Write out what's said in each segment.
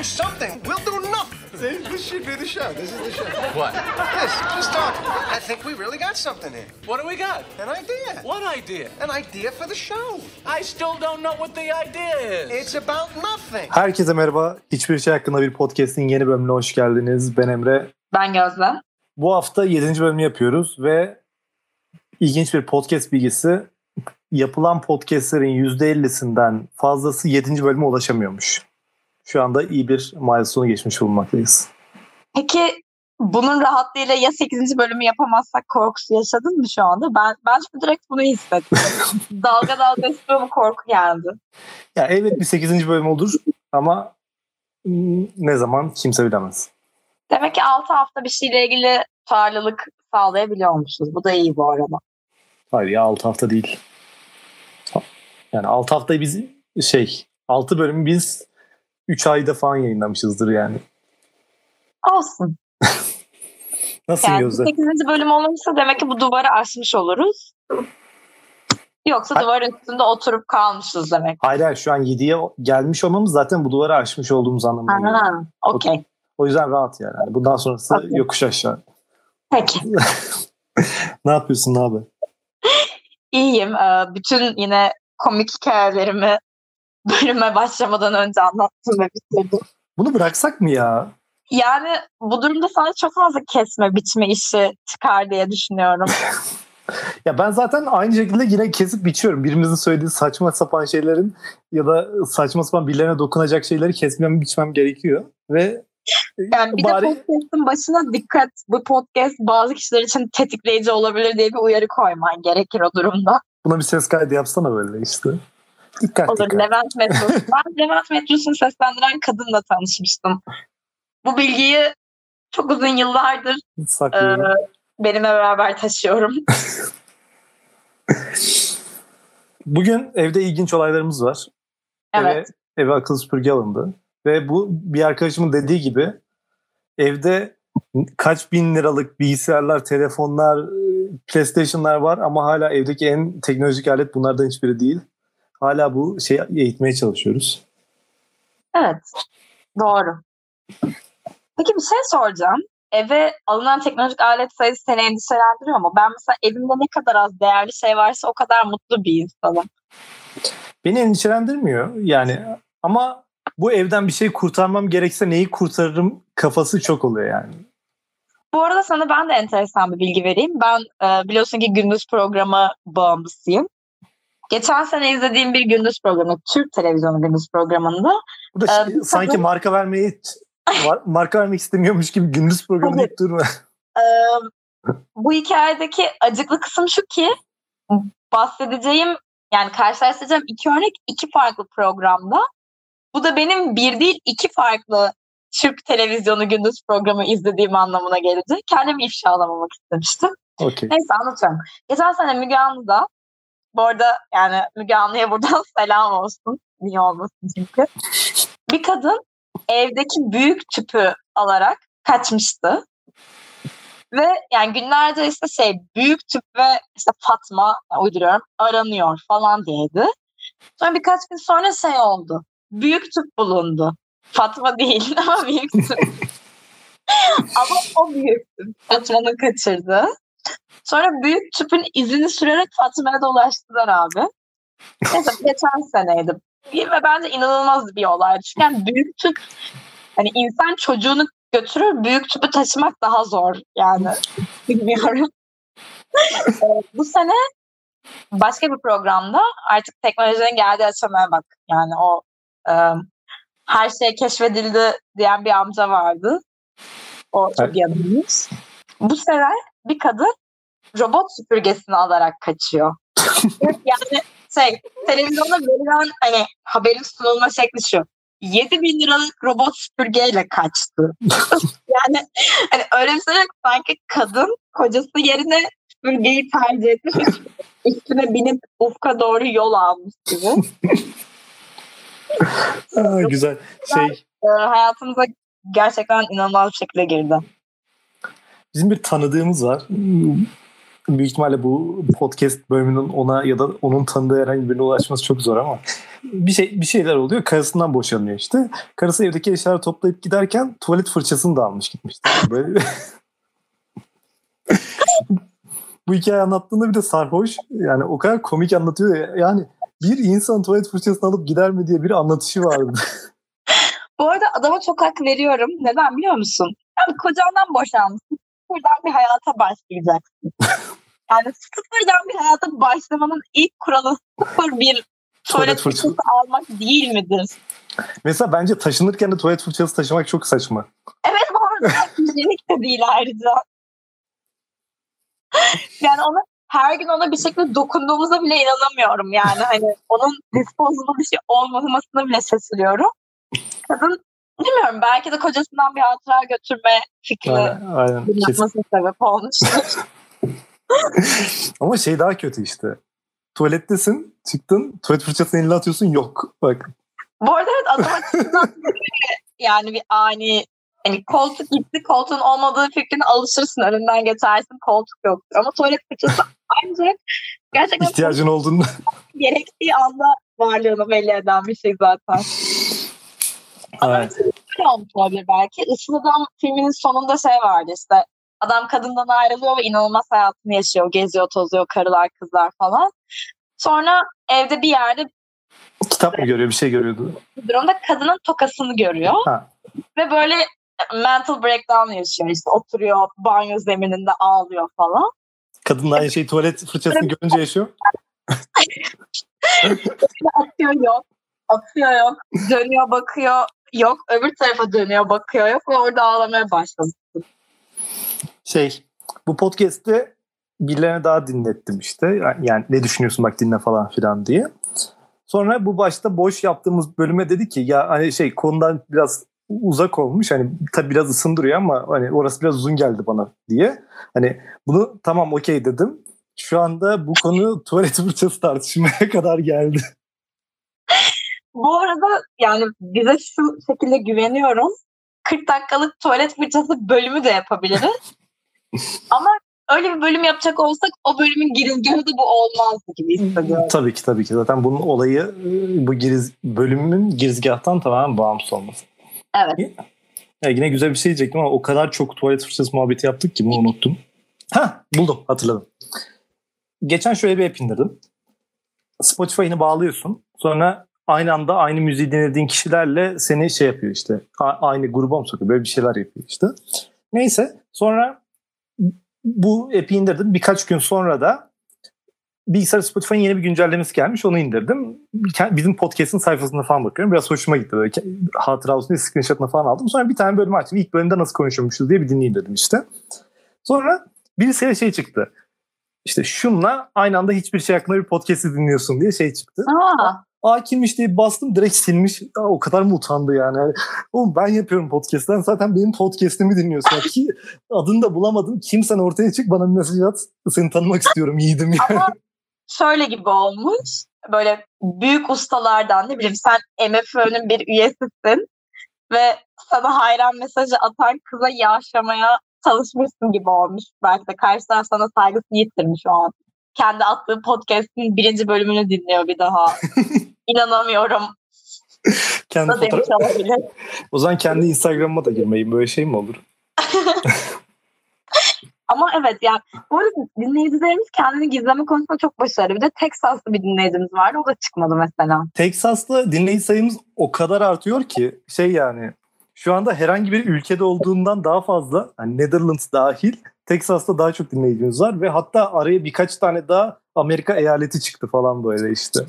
doing something. We'll do nothing. See, this should be the show. This is the show. What? This, just talking. I think we really got something here. What do we got? An idea. What idea? An idea for the show. I still don't know what the idea is. It's about nothing. Herkese merhaba. Hiçbir şey hakkında bir podcast'in yeni bölümüne hoş geldiniz. Ben Emre. Ben Gözde. Bu hafta 7. bölümü yapıyoruz ve ilginç bir podcast bilgisi. Yapılan podcastlerin %50'sinden fazlası 7. bölüme ulaşamıyormuş. Şu anda iyi bir milestone'u geçmiş bulunmaktayız. Peki bunun rahatlığıyla ya 8. bölümü yapamazsak korkusu yaşadın mı şu anda? Ben ben şimdi direkt bunu hissettim. dalga dalga üstüme korku geldi. Ya evet bir 8. bölüm olur ama ne zaman kimse bilemez. Demek ki 6 hafta bir şeyle ilgili tutarlılık sağlayabiliyormuşuz. Bu da iyi bu arada. Hayır ya 6 hafta değil. Yani 6 haftayı biz şey 6 bölümü biz 3 ayda falan yayınlamışızdır yani. Olsun. Nasıl Yani Gözde? 8. bölüm olursa demek ki bu duvarı aşmış oluruz. Yoksa Hayır. duvarın üstünde oturup kalmışız demek. Hayır hayır şu an 7'ye gelmiş olmamız zaten bu duvarı aşmış olduğumuz anlamına geliyor. Okey. O yüzden rahat yani. Yani Bundan sonrası Okey. yokuş aşağı. Peki. Ne yapıyorsun abi? İyiyim. Ee, Bütün yine komik hikayelerimi bölüme başlamadan önce anlattım ve bitirdim. Bunu bıraksak mı ya? Yani bu durumda sana çok fazla kesme biçme işi çıkar diye düşünüyorum. Ya ben zaten aynı şekilde yine kesip biçiyorum. Birimizin söylediği saçma sapan şeylerin ya da saçma sapan birilerine dokunacak şeyleri kesmem biçmem gerekiyor. Ve Yani bir Bari- de podcast'ın başına dikkat bu podcast bazı kişiler için tetikleyici olabilir diye bir uyarı koyman gerekir o durumda. buna bir ses kaydı yapsana böyle işte. Dikkat Olur dikkat. Levent metrosu. Ben Levent metrosunu seslendiren kadınla tanışmıştım. Bu bilgiyi çok uzun yıllardır Saklıyorum. e, benimle beraber taşıyorum. Bugün evde ilginç olaylarımız var. Evet. Eve, eve akıllı süpürge alındı. Ve bu bir arkadaşımın dediği gibi evde kaç bin liralık bilgisayarlar, telefonlar, e, PlayStation'lar var ama hala evdeki en teknolojik alet bunlardan hiçbiri değil. Hala bu şeyi eğitmeye çalışıyoruz. Evet. Doğru. Peki bir şey soracağım. Eve alınan teknolojik alet sayısı seni endişelendiriyor mu? Ben mesela evimde ne kadar az değerli şey varsa o kadar mutlu bir insanım. Beni endişelendirmiyor yani ama bu evden bir şey kurtarmam gerekse neyi kurtarırım kafası çok oluyor yani. Bu arada sana ben de enteresan bir bilgi vereyim. Ben e, biliyorsun ki gündüz programı bağımlısıyım. Geçen sene izlediğim bir gündüz programı, Türk televizyonu gündüz programında Bu da şey- bu sanki kadın- marka vermeyi marka vermek istemiyormuş gibi gündüz programı deyip durma. e, bu hikayedeki acıklı kısım şu ki bahsedeceğim yani karşılaştıracağım iki örnek iki farklı programda. Bu da benim bir değil iki farklı Türk televizyonu gündüz programı izlediğim anlamına gelecek. Kendimi ifşalamamak istemiştim. Okey. Neyse anlatıyorum. Geçen sene Müge Anlı'da bu arada yani Müge Anlı'ya buradan selam olsun. Niye olmasın çünkü. Bir kadın evdeki büyük tüpü alarak kaçmıştı. Ve yani günlerce işte şey büyük tüp ve işte Fatma yani uyduruyorum aranıyor falan diyeydi. Sonra birkaç gün sonra şey oldu. Büyük tüp bulundu. Fatma değil ama büyük tüp. ama o büyük tüp. Fatma'nın kaçırdı. Sonra büyük tüpün izini sürerek Fatma'ya da ulaştılar abi. Neyse geçen seneydi. Ve bence inanılmaz bir olaydı. Çünkü yani büyük tüp hani insan çocuğunu götürür büyük tüpü taşımak daha zor yani. Bilmiyorum. Ee, Bu sene başka bir programda artık teknolojinin geldiği aşamaya bak. Yani o e, her şey keşfedildi diyen bir amca vardı. O çok yanılmış. Bu sefer bir kadın robot süpürgesini alarak kaçıyor. yani şey televizyonda verilen hani haberin sunulma şekli şu. 7 bin liralık robot süpürgeyle kaçtı. yani hani öyle bir şey yok. Sanki kadın kocası yerine süpürgeyi tercih etmiş. Üstüne binip ufka doğru yol almış gibi. Aa, güzel. Şey Ee, hayatımıza gerçekten inanılmaz bir şekilde girdi. Bizim bir tanıdığımız var. büyük ihtimalle bu podcast bölümünün ona ya da onun tanıdığı herhangi birine ulaşması çok zor ama bir şey bir şeyler oluyor. Karısından boşanıyor işte. Karısı evdeki eşyaları toplayıp giderken tuvalet fırçasını da almış gitmişti. Böyle bu hikaye anlattığında bir de sarhoş. Yani o kadar komik anlatıyor ya. Yani bir insan tuvalet fırçasını alıp gider mi diye bir anlatışı vardı. Bu arada adama çok hak veriyorum. Neden biliyor musun? Yani kocandan boşanmışsın. Sıfırdan bir hayata başlayacaksın. yani sıfırdan bir hayata başlamanın ilk kuralı sıfır bir tuvalet fırçası. almak değil midir? Mesela bence taşınırken de tuvalet fırçası taşımak çok saçma. Evet bu arada hijyenik de değil ayrıca. yani ona her gün ona bir şekilde dokunduğumuza bile inanamıyorum yani. Hani onun disposable bir şey olmamasına bile şaşırıyorum. Kadın bilmiyorum belki de kocasından bir hatıra götürme fikri Aynen, aynen. Yapmasına sebep olmuştur. Ama şey daha kötü işte. Tuvalettesin, çıktın, tuvalet fırçasını eline atıyorsun, yok. Bak. Bu arada evet adam açısından yani bir ani hani koltuk gitti koltuğun olmadığı fikrine alışırsın önünden geçersin koltuk yok ama tuvalet fırçası ancak gerçekten ihtiyacın olduğunda. gerektiği anda varlığını belli eden bir şey zaten. Ama Evet. şöyle olmuş olabilir belki. Adam filminin sonunda şey vardı işte. Adam kadından ayrılıyor ve inanılmaz hayatını yaşıyor. Geziyor, tozuyor, karılar, kızlar falan. Sonra evde bir yerde Kitap mı görüyor, bir şey görüyordu. bir durumda kadının tokasını görüyor. Ha. Ve böyle mental breakdown yaşıyor. İşte oturuyor banyo zemininde ağlıyor falan. Kadın aynı şey tuvalet fırçasını görünce yaşıyor. Atıyor yok. Atıyor yok. Dönüyor bakıyor yok. Öbür tarafa dönüyor bakıyor yok. Ve orada ağlamaya başladı. Şey, bu podcast'te birilerine daha dinlettim işte. Yani ne düşünüyorsun bak dinle falan filan diye. Sonra bu başta boş yaptığımız bölüme dedi ki ya hani şey konudan biraz uzak olmuş. Hani tabii biraz ısındırıyor ama hani orası biraz uzun geldi bana diye. Hani bunu tamam okey dedim. Şu anda bu konu tuvalet fırçası tartışmaya kadar geldi. Bu arada yani bize şu şekilde güveniyorum. 40 dakikalık tuvalet fırçası bölümü de yapabiliriz. Ama öyle bir bölüm yapacak olsak o bölümün girizgahı da bu olmazdı gibi hissediyorum. tabii ki tabii ki. Zaten bunun olayı bu giriz, bölümün girizgahtan tamamen bağımsız olması. Evet. Ya yine güzel bir şey diyecektim ama o kadar çok tuvalet fırçası muhabbeti yaptık ki bunu unuttum. Ha buldum hatırladım. Geçen şöyle bir app indirdim. Spotify'ını bağlıyorsun. Sonra aynı anda aynı müziği dinlediğin kişilerle seni şey yapıyor işte. Aynı gruba mı sokuyor? Böyle bir şeyler yapıyor işte. Neyse sonra bu app'i indirdim. Birkaç gün sonra da bilgisayar Spotify'ın yeni bir güncellemesi gelmiş. Onu indirdim. Bizim podcast'ın sayfasına falan bakıyorum. Biraz hoşuma gitti. Böyle hatıra olsun diye screenshot'ını falan aldım. Sonra bir tane bölüm açtım. İlk bölümde nasıl konuşuyormuşuz diye bir dinleyeyim dedim işte. Sonra birisiyle şey çıktı. İşte şunla aynı anda hiçbir şey hakkında bir podcast'i dinliyorsun diye şey çıktı. Aa, Aa kimmiş diye bastım direkt silmiş. Aa, o kadar mı utandı yani? yani oğlum ben yapıyorum podcast'ten zaten benim podcast'imi dinliyorsun. Yani ki adını da bulamadım. Kimsen ortaya çık bana bir mesaj at. Seni tanımak istiyorum yiğidim yani. ama şöyle gibi olmuş. Böyle büyük ustalardan ne bileyim sen MFÖ'nün bir üyesisin ve sana hayran mesajı atan kıza yağışlamaya çalışmışsın gibi olmuş. Belki de karşı taraf sana saygısını yitirmiş o an. Kendi attığı podcast'in birinci bölümünü dinliyor bir daha. İnanamıyorum. Kendi fotoğraf... O zaman kendi Instagram'ıma da girmeyin. Böyle şey mi olur? Ama evet yani bu arada dinleyicilerimiz kendini gizleme konusunda çok başarılı. Bir de Texaslı bir dinleyicimiz vardı. O da çıkmadı mesela. Texas'ta dinleyici sayımız o kadar artıyor ki şey yani şu anda herhangi bir ülkede olduğundan daha fazla yani Netherlands dahil Texas'ta daha çok dinleyicimiz var ve hatta araya birkaç tane daha Amerika eyaleti çıktı falan böyle işte.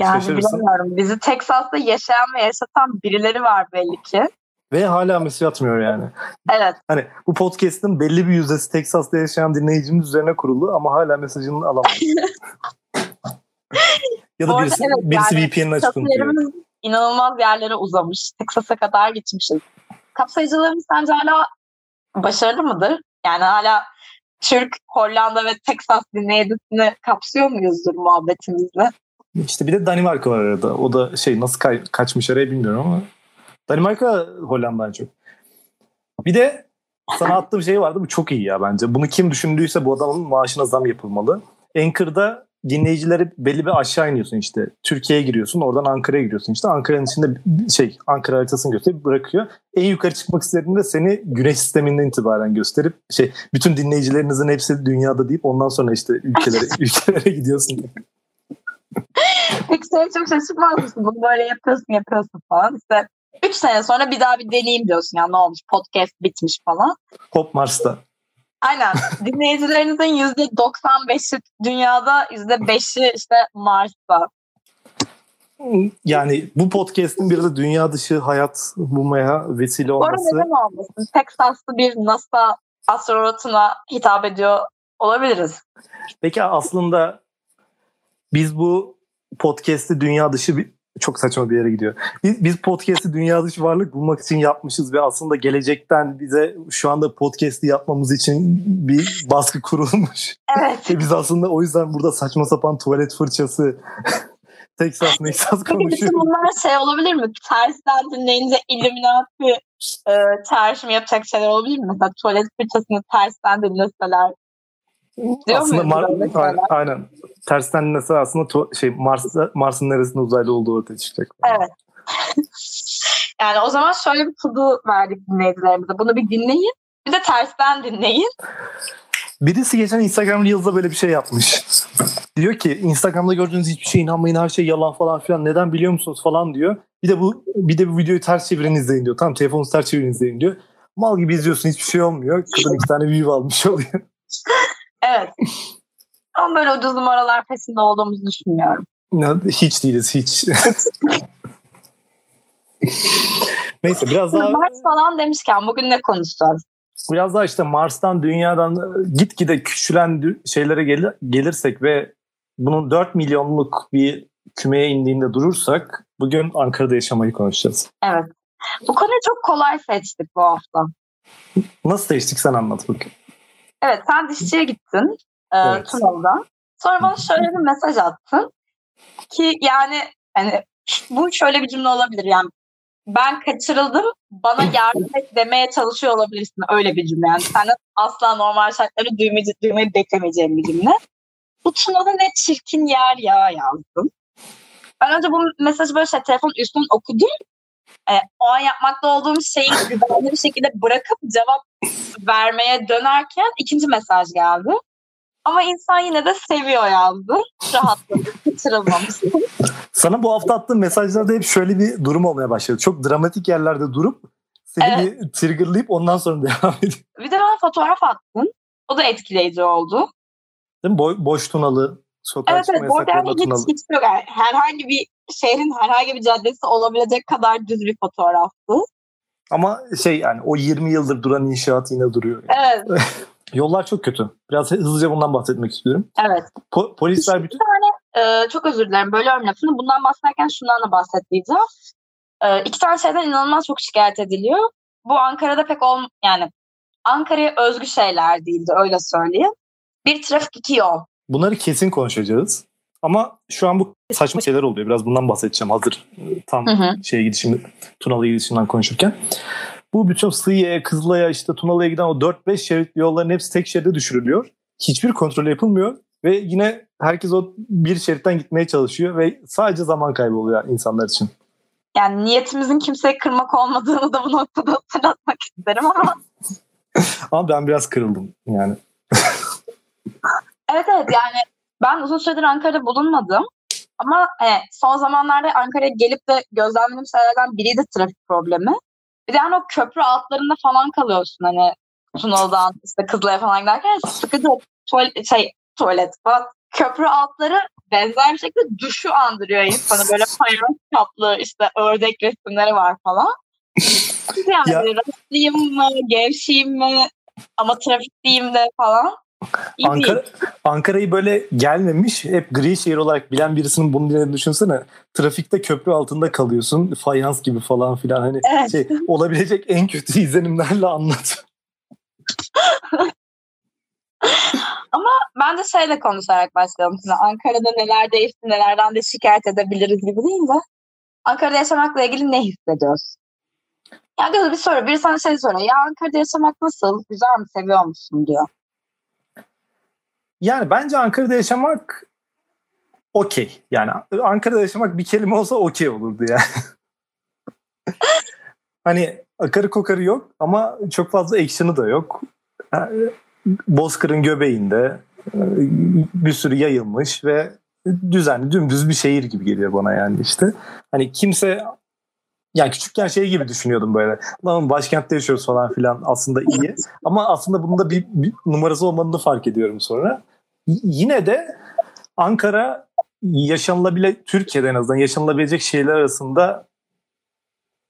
Yani Şaşırırsın. bilemiyorum. Bizi Texas'ta yaşayan ve yaşatan birileri var belli ki. Ve hala mesaj atmıyor yani. Evet. Hani bu podcast'ın belli bir yüzdesi Texas'ta yaşayan dinleyicimiz üzerine kurulu ama hala mesajını alamadı. ya da birisi, evet, birisi yani unutuyor. Kapsayıcılarımız inanılmaz yerlere uzamış. Texas'a kadar gitmişiz. Kapsayıcılarımız sence hala başarılı mıdır? Yani hala Türk, Hollanda ve Texas dinleyicisini kapsıyor muyuzdur muhabbetimizle? İşte bir de Danimarka var arada. O da şey nasıl kay- kaçmış araya bilmiyorum ama. Danimarka Hollanda'dan çok. Bir de sana attığım şey vardı. Bu çok iyi ya bence. Bunu kim düşündüyse bu adamın maaşına zam yapılmalı. Anchor'da dinleyicileri belli bir aşağı iniyorsun işte. Türkiye'ye giriyorsun. Oradan Ankara'ya giriyorsun işte. Ankara'nın içinde şey Ankara haritasını gösterip bırakıyor. En yukarı çıkmak istediğinde seni güneş sisteminden itibaren gösterip şey bütün dinleyicilerinizin hepsi dünyada deyip ondan sonra işte ülkelere ülkelere gidiyorsun. Peki sen çok şaşırmaz mısın? Bunu böyle yapıyorsun yapıyorsun falan. İşte 3 sene sonra bir daha bir deneyeyim diyorsun. Ya ne olmuş podcast bitmiş falan. Hop Mars'ta. Aynen. Dinleyicilerinizin %95'i dünyada %5'i işte Mars'ta. Yani bu podcast'in bir de dünya dışı hayat bulmaya vesile olması. neden olmasın? Texaslı bir NASA astronotuna hitap ediyor olabiliriz. Peki aslında biz bu podcast'i dünya dışı bir çok saçma bir yere gidiyor. Biz, biz podcast'i dünya dışı varlık bulmak için yapmışız ve aslında gelecekten bize şu anda podcast'i yapmamız için bir baskı kurulmuş. Evet. Ve biz aslında o yüzden burada saçma sapan tuvalet fırçası Texas Texas konuşuyoruz. bunlar şey olabilir mi? Tersten dinleyince Illuminati e, çağrışımı yapacak şeyler olabilir mi? Mesela tuvalet fırçasını tersten dinleseler. Diyor aslında muyuz Mar- böyle şeyler? aynen. Tersten mesela aslında tu- şey Mars'ta Mars'ın neresinde uzaylı olduğu ortaya çıkacak. Evet. yani o zaman şöyle bir tudu verdik dinleyicilerimize. Bunu bir dinleyin. Bir de tersten dinleyin. Birisi geçen Instagram Reels'da böyle bir şey yapmış. Diyor ki Instagram'da gördüğünüz hiçbir şeye inanmayın her şey yalan falan filan neden biliyor musunuz falan diyor. Bir de bu bir de bu videoyu ters çevirin izleyin diyor. Tamam telefonunuzu ters çevirin izleyin diyor. Mal gibi izliyorsun hiçbir şey olmuyor. Kadın iki tane view almış oluyor. Evet. Ama böyle ucuz numaralar peşinde olduğumuzu düşünmüyorum. Hiç değiliz hiç. Neyse biraz daha Mars falan demişken bugün ne konuşacağız? biraz daha işte Mars'tan dünyadan e, gitgide küçülen şeylere gel- gelirsek ve bunun 4 milyonluk bir kümeye indiğinde durursak bugün Ankara'da yaşamayı konuşacağız. Evet. Bu konuyu çok kolay seçtik bu hafta. Nasıl seçtik sen anlat bakayım. Evet sen dişçiye gittin e, Evet. Tunalı'da. Sonra bana şöyle bir mesaj attın ki yani hani bu şöyle bir cümle olabilir yani ben kaçırıldım bana yardım et demeye çalışıyor olabilirsin öyle bir cümle yani senden asla normal şartları duymayı, duymayı beklemeyeceğim bir cümle. Bu Tuna'da ne çirkin yer ya yazdın. Ben önce bu mesajı böyle şey telefon üstünden okudum. E, o an yapmakta olduğum şeyi güvenli bir şekilde bırakıp cevap vermeye dönerken ikinci mesaj geldi. Ama insan yine de seviyor yazdı. Rahatladı. Kaçırılmamış. Sana bu hafta attığım mesajlarda hep şöyle bir durum olmaya başladı. Çok dramatik yerlerde durup seni Evet. bir triggerlayıp ondan sonra devam ediyor. Bir de bana fotoğraf attın. O da etkileyici oldu. Değil mi? Boy, boş tunalı, sokağa Evet evet. Yasaklarında yani hiç, hiç yok. Herhangi bir şehrin herhangi bir caddesi olabilecek kadar düz bir fotoğraftı. Ama şey yani o 20 yıldır duran inşaat yine duruyor. Evet. Yollar çok kötü. Biraz hızlıca bundan bahsetmek istiyorum. Evet. Po- polisler bütün Ee, çok özür dilerim. Bölüyorum lafını. Bundan bahsederken şundan da bahsedeceğim. Ee, iki tane şeyden inanılmaz çok şikayet ediliyor. Bu Ankara'da pek ol yani Ankara'ya özgü şeyler değildi öyle söyleyeyim. Bir trafik iki yol. bunları kesin konuşacağız. Ama şu an bu saçma şeyler oluyor. Biraz bundan bahsedeceğim hazır e, tam Hı hı. şeye gidişim Tunalı'ya gidişimden konuşurken. Bu bütün Sıyı'ya, Kızılay'a, işte Tunalı'ya giden o 4-5 şeritli yolların hepsi tek şeride düşürülüyor. Hiçbir kontrol yapılmıyor ve yine herkes o bir şeritten gitmeye çalışıyor ve sadece zaman kaybı oluyor insanlar için. Yani niyetimizin kimseyi kırmak olmadığını da bu noktada hatırlatmak isterim ama Ama ben biraz kırıldım yani. evet evet yani ben uzun süredir Ankara'da bulunmadım. Ama e, son zamanlarda Ankara'ya gelip de gözlemlediğim şeylerden biriydi trafik problemi. Bir de yani o köprü altlarında falan kalıyorsun hani Tunalı'dan işte Kızılay'a falan giderken sıkıcı tuvalet, şey, tuvalet falan. Köprü altları benzer bir şekilde düşü andırıyor insanı. Böyle fayans kaplı işte ördek resimleri var falan. Yani Ya- rastlıyım mı, gevşeyim mi ama trafikteyim de falan. İyi değil. Ankara, Ankara'yı böyle gelmemiş hep gri şehir olarak bilen birisinin bunu dinlediğini düşünsene. Trafikte köprü altında kalıyorsun. Fayans gibi falan filan. Hani Evet. şey olabilecek en kötü izlenimlerle anlat. Ben de şeyle konuşarak başlayalım. Şimdi Ankara'da neler değişti, nelerden de şikayet edebiliriz gibi değil de Ankara'da yaşamakla ilgili ne hissediyorsun? Ya da bir soru. Biri sana şey soruyor. Ya Ankara'da yaşamak nasıl? Güzel mi? Seviyor musun? diyor. Yani bence Ankara'da yaşamak okey. Yani Ankara'da yaşamak bir kelime olsa okey olurdu yani. hani akarı kokarı yok ama çok fazla action'ı da yok. Yani Bozkır'ın göbeğinde e, bir sürü yayılmış ve düzenli dümdüz bir şehir gibi geliyor bana yani işte. Hani kimse yani küçükken şey gibi düşünüyordum böyle. Lan başkentte yaşıyoruz falan filan aslında iyi. Ama aslında bunda bir, bir numarası olmadığını fark ediyorum sonra. Y- yine de Ankara yaşanılabile Türkiye'de en azından yaşanılabilecek şeyler arasında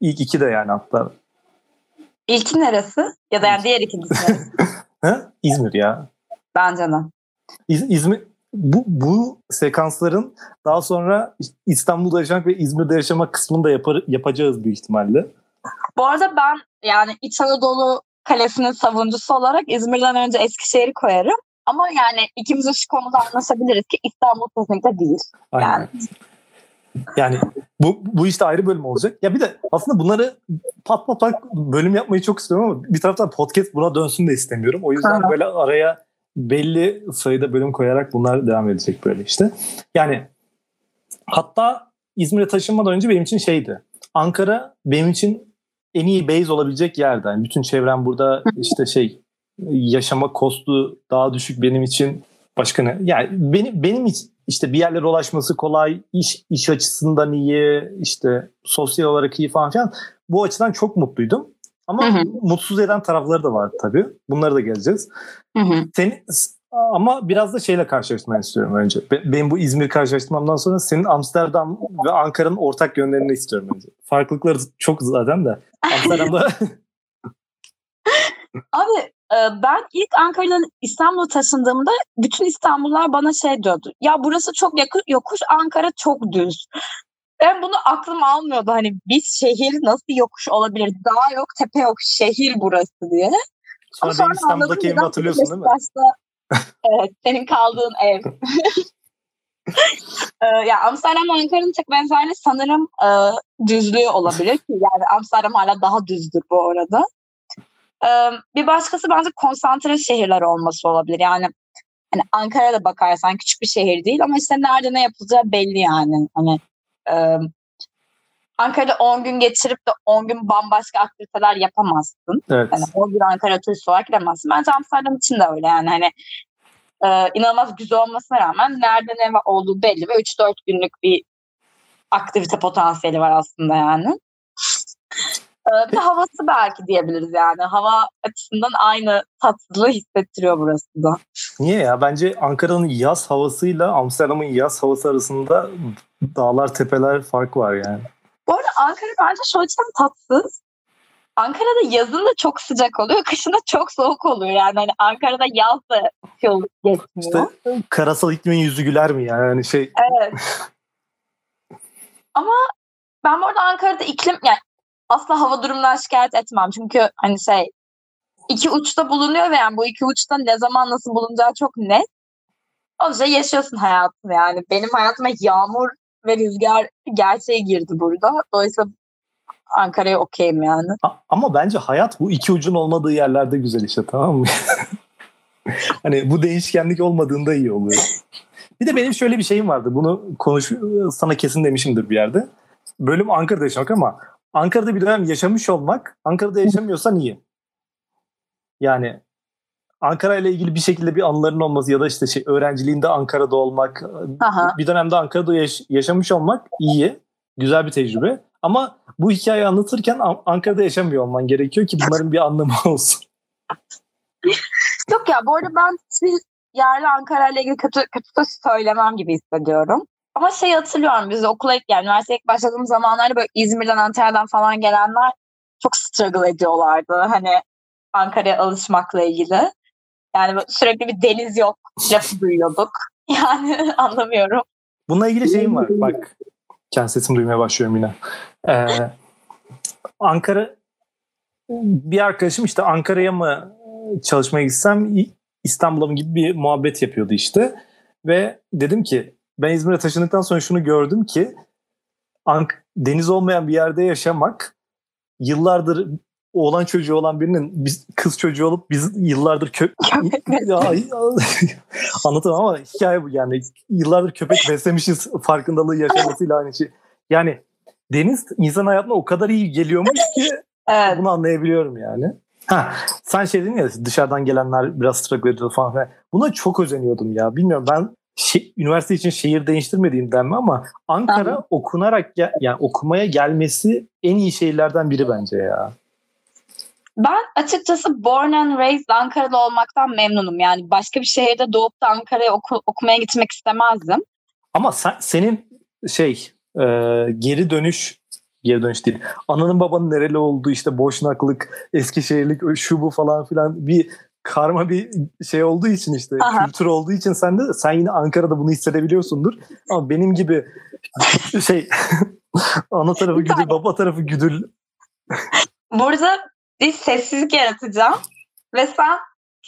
ilk iki de yani hatta. İlki neresi? Ya da yani diğer ikincisi? Ha? İzmir ya. Bence de. İz- İzmir bu, bu sekansların daha sonra İstanbul'da yaşamak ve İzmir'de yaşamak kısmını da yapar, yapacağız büyük ihtimalle. Bu arada ben yani İç Anadolu Kalesi'nin savunucusu olarak İzmir'den önce Eskişehir'i koyarım. Ama yani ikimiz de şu konuda anlaşabiliriz ki İstanbul kesinlikle değil. Aynen. Yani. Yani bu, bu işte ayrı bölüm olacak. Ya bir de aslında bunları pat pat pat bölüm yapmayı çok istiyorum ama bir taraftan podcast buna dönsün de istemiyorum. O yüzden Aha. böyle araya belli sayıda bölüm koyarak bunlar devam edecek böyle işte. Yani hatta İzmir'e taşınmadan önce benim için şeydi. Ankara benim için en iyi base olabilecek yerdi. Yani bütün çevrem burada işte şey yaşama kostu daha düşük benim için başka ne? Yani benim benim için işte bir yerlere ulaşması kolay, iş iş açısından iyi, işte sosyal olarak iyi falan filan. Bu açıdan çok mutluydum. Ama Hı hı. mutsuz eden tarafları da vardı tabii. Bunları da geleceğiz. Hı hı. Seni, ama biraz da şeyle karşılaştırmayı istiyorum önce. Be- Benim bu İzmir karşılaştırmamdan sonra senin Amsterdam ve Ankara'nın ortak yönlerini istiyorum önce. Farklılıkları çok zaten de. Amsterdam'da Abi e, ben ilk Ankara'dan İstanbul'a taşındığımda bütün İstanbullular bana şey diyordu. Ya burası çok yakın, yokuş, Ankara çok düz. Ben bunu aklım almıyordu. Hani biz şehir nasıl yokuş olabilir? Dağ yok, tepe yok, şehir burası diye. sonra benim İstanbul'daki evimi neden hatırlıyorsun değil mi? Beşiktaş'ta- evet, senin kaldığın ev. Ee, ya Amsterdam Ankara'nın tek benzerliği sanırım e, düzlüğü olabilir ki yani Amsterdam hala daha düzdür bu arada. Ee, bir başkası bence konsantre şehirler olması olabilir. Yani hani Ankara'da bakarsan küçük bir şehir değil ama işte nerede ne yapılacağı belli yani. Hani e, Ankara'da 10 gün geçirip de 10 gün bambaşka aktiviteler yapamazsın. Evet. Yani 10 gün Ankara turist olarak gidemezsin. Bence Amsterdam için de öyle yani. Hani e, inanılmaz güzel olmasına rağmen nerede ne olduğu belli ve 3-4 günlük bir aktivite potansiyeli var aslında yani. E, bir de havası belki diyebiliriz yani. Hava açısından aynı tatlılığı hissettiriyor burası da. Niye ya? Bence Ankara'nın yaz havasıyla Amsterdam'ın yaz havası arasında dağlar tepeler fark var yani. Bu arada Ankara bence şu açıdan tatsız. Ankara'da yazın da çok sıcak oluyor, kışın da çok soğuk oluyor. Yani hani Ankara'da yaz da yol geçmiyor. İşte karasal iklimin yüzü güler mi yani? yani şey Evet. Ama ben bu arada Ankara'da iklim yani asla hava durumundan şikayet etmem. Çünkü hani şey iki uçta bulunuyor ve yani bu iki uçta ne zaman nasıl bulunacağı çok net. O yüzden yaşıyorsun hayatını yani. Benim hayatıma yağmur ve rüzgar gerçeği girdi burada. Dolayısıyla Ankara'ya okeyim yani. Ama bence hayat bu iki ucun olmadığı yerlerde güzel işte tamam mı? hani bu değişkenlik olmadığında iyi oluyor. Bir de benim şöyle bir şeyim vardı. Bunu konuş sana kesin demişimdir bir yerde. Bölüm Ankara'da yaşamak ama Ankara'da bir dönem yaşamış olmak, Ankara'da yaşamıyorsan iyi. Yani Ankara ile ilgili bir şekilde bir anıların olması ya da işte şey öğrenciliğinde Ankara'da olmak, Aha. bir dönemde Ankara'da yaş- yaşamış olmak iyi. Güzel bir tecrübe. Ama bu hikayeyi anlatırken An- Ankara'da yaşamıyor olman gerekiyor ki bunların bir anlamı olsun. Yok ya bu arada ben hiçbir yerle Ankara ile ilgili kötü, kötü söylemem gibi hissediyorum. Ama şey hatırlıyorum biz okula ilk yani üniversiteye ilk başladığım zamanlarda böyle İzmir'den Antalya'dan falan gelenler çok struggle ediyorlardı. Hani Ankara'ya alışmakla ilgili. Yani sürekli bir deniz yok lafı duyuyorduk. Yani anlamıyorum. Bununla ilgili şeyim var. Bak kendi sesimi duymaya başlıyorum yine. Ee, Ankara bir arkadaşım işte Ankara'ya mı çalışmaya gitsem İstanbul'a mı gibi bir muhabbet yapıyordu işte. Ve dedim ki ben İzmir'e taşındıktan sonra şunu gördüm ki Ank- deniz olmayan bir yerde yaşamak yıllardır oğlan çocuğu olan birinin biz kız çocuğu olup biz yıllardır kö ya, anlatamam ama hikaye bu yani yıllardır köpek beslemişiz farkındalığı yaşamasıyla aynı şey. Yani deniz insan hayatına o kadar iyi geliyormuş ki Evet. bunu anlayabiliyorum yani. Ha, sen şey dedin ya dışarıdan gelenler biraz struggle ediyor falan. filan. Buna çok özeniyordum ya. Bilmiyorum ben şi- üniversite için şehir değiştirmediğimden mi ama Ankara Aha. okunarak gel- yani okumaya gelmesi en iyi şehirlerden biri bence ya. Ben açıkçası born and raised Ankara'da olmaktan memnunum. Yani başka bir şehirde doğup da Ankara'ya oku- okumaya gitmek istemezdim. Ama sen, senin şey e, geri dönüş geri dönüş değil. Ananın babanın nereli olduğu işte boşnaklık, Eskişehirlik şu bu falan filan bir karma bir şey olduğu için işte Aha. kültür olduğu için sen de sen yine Ankara'da bunu hissedebiliyorsundur. Ama benim gibi şey ana tarafı güdül, baba tarafı güdül. Burada bir sessizlik yaratacağım ve sen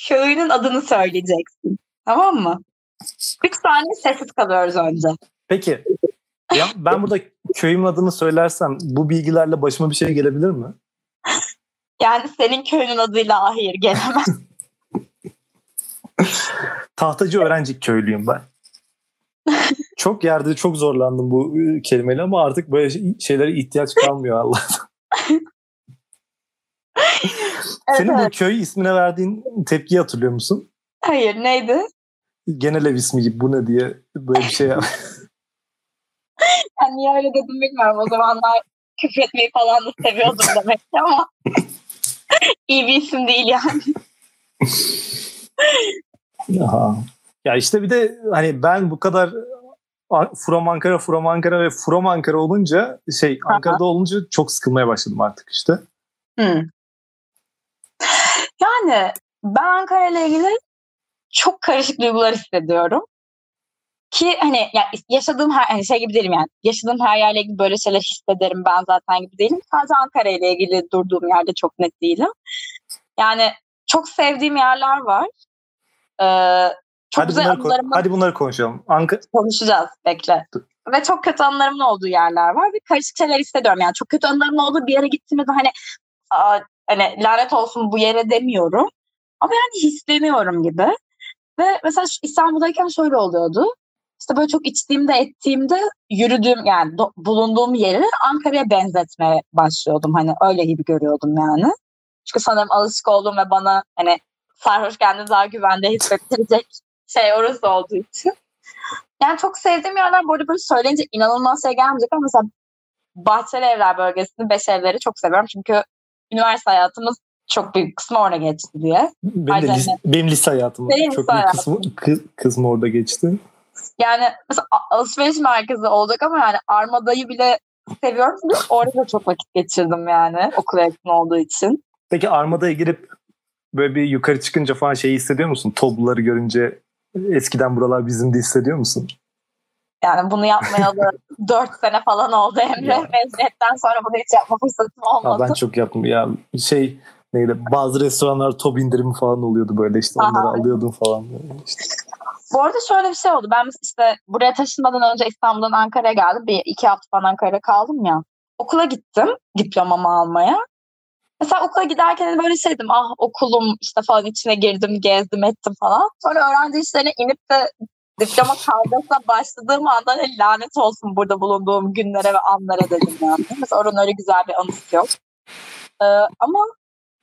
köyünün adını söyleyeceksin. Tamam mı? Üç saniye sessiz kalıyoruz önce. Peki ya ben burada köyümün adını söylersem bu bilgilerle başıma bir şey gelebilir mi? Yani senin köyünün adıyla hayır gelemez. Tahtacı öğrenci köylüyüm ben. çok yerde çok zorlandım bu kelimeyle ama artık böyle şey- şeylere ihtiyaç kalmıyor Evet, Senin bu köy ismine verdiğin tepkiyi hatırlıyor musun? Hayır neydi? Genel ev ismi gibi bu ne diye böyle bir şey yap. Yani niye öyle dedim bilmiyorum. O zamanlar küfür etmeyi falan da seviyordum demek ki ama iyi bir isim değil yani. Aha. Ya işte bir de hani ben bu kadar From Ankara, From Ankara ve From Ankara olunca şey Ankara'da olunca çok sıkılmaya başladım artık işte. Hmm. Yani ben Ankara ile ilgili çok karışık duygular hissediyorum. Ki hani ya yaşadığım her hani şey gibi değilim yani. Yaşadığım her yerle ilgili böyle şeyler hissederim ben zaten gibi değilim. Sadece Ankara ile ilgili durduğum yerde çok net değilim. Yani çok sevdiğim yerler var. Ee, çok hadi güzel bunları, ko- anılarım hadi bunları konuşalım. Anka konuşacağız bekle. Ve çok kötü anılarımın olduğu yerler var ve karışık şeyler hissediyorum. Yani çok kötü anılarımın olduğu bir yere gittiğimde hani aa, hani lanet olsun bu yere demiyorum. Ama yani hissleniyorum gibi. Ve mesela İstanbul'dayken şöyle oluyordu. İşte böyle çok içtiğimde ettiğimde yürüdüğüm yani do- bulunduğum yeri Ankara'ya benzetmeye başlıyordum. Hani öyle gibi görüyordum yani. Çünkü sanırım alışık olduğum ve bana hani sarhoş kendini daha güvende hissettirecek şey orası olduğu için. Yani çok sevdiğim yerler bu arada böyle söyleyince inanılmaz şey gelmeyecek ama mesela Bahçeli Evler bölgesini, Beş Evler'i çok seviyorum. Çünkü üniversite hayatımız çok büyük kısmı orada geçti diye. benim, de Aynen. lis- benim lise hayatım Benim çok lise büyük hayatım. kısmı, kı- kısmı orada geçti. Yani mesela alışveriş merkezi olacak ama yani Armada'yı bile seviyorum. Orada da çok vakit geçirdim yani okula yakın olduğu için. Peki Armada'ya girip böyle bir yukarı çıkınca falan şey hissediyor musun? Tobluları görünce eskiden buralar bizimdi hissediyor musun? Yani bunu yapmayalı dört sene falan oldu Emre. Ya. Mezuniyetten sonra bunu hiç yapma fırsatım Ha, olmadı. ben çok yaptım ya şey neydi bazı restoranlar top indirimi falan oluyordu böyle işte onları Aha. alıyordum falan. işte. Bu arada şöyle bir şey oldu. Ben işte buraya taşınmadan önce İstanbul'dan Ankara'ya geldim. Bir iki hafta falan Ankara'da kaldım ya. Okula gittim diplomamı almaya. Mesela okula giderken de böyle şey dedim. Ah okulum işte falan içine girdim, gezdim, ettim falan. Sonra öğrenci işlerine inip de diploma kavgasına başladığım anda lanet olsun burada bulunduğum günlere ve anlara dedim yani. Mesela oranın öyle güzel bir anısı yok. Ee, ama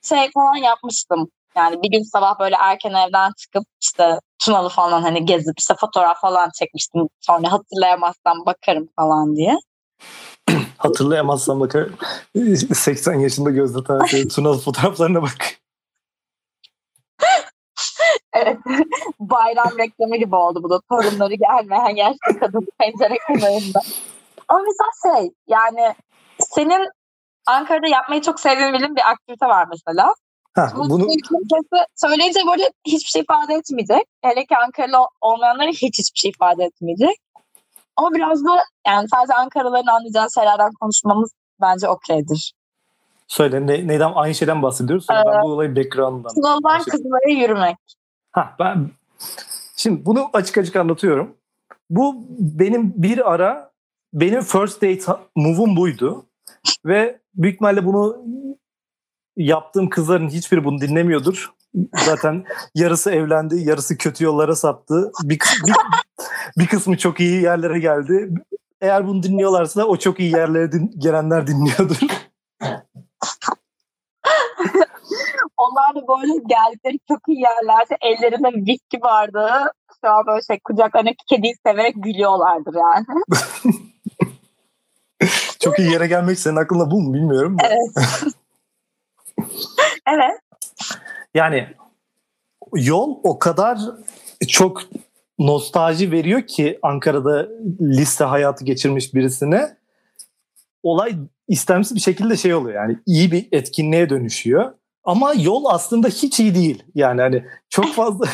şey falan yapmıştım. Yani bir gün sabah böyle erken evden çıkıp işte Tunalı falan hani gezip işte fotoğraf falan çekmiştim. Sonra hatırlayamazsam bakarım falan diye. Hatırlayamazsam bakar 80 yaşında Gözde Tanrı Tunalı fotoğraflarına bak. Evet. Bayram reklamı gibi oldu bu da. Torunları gelmeyen yaşlı kadın pencere kenarında. Ama mesela şey yani senin Ankara'da yapmayı çok sevdiğin bir aktivite var mesela. Ha, Bu bunu söyleyince böyle hiçbir şey ifade etmeyecek. Hele ki Ankaralı olmayanlara hiç hiçbir şey ifade etmeyecek. Ama biraz da yani sadece Ankaralıların anlayacağı şeylerden konuşmamız bence okeydir. söyle ne, neyden aynı şeyden bahsediyoruz. Sonra ben bu olayın Aynı şey. kızlara yürümek. Ha ben şimdi bunu açık açık anlatıyorum. Bu benim bir ara benim first date move'um buydu. Ve büyük ihtimalle bunu yaptığım kızların hiçbiri bunu dinlemiyordur. Zaten yarısı evlendi, yarısı kötü yollara saptı. Bir, bir, bir kısmı çok iyi yerlere geldi. Eğer bunu dinliyorlarsa o çok iyi yerlere din- gelenler dinliyordur. Onlar da böyle geldikleri çok iyi yerlerde ellerinde viski bardağı şu an böyle şey kucaklarındaki kediyi severek gülüyorlardır yani. Çok iyi yere gelmek senin aklında bu mu bilmiyorum. da. Evet. Yani yol o kadar çok nostalji veriyor ki Ankara'da liste hayatı geçirmiş birisine olay istemsiz bir şekilde şey oluyor yani iyi bir etkinliğe dönüşüyor. Ama yol aslında hiç iyi değil. Yani hani çok fazla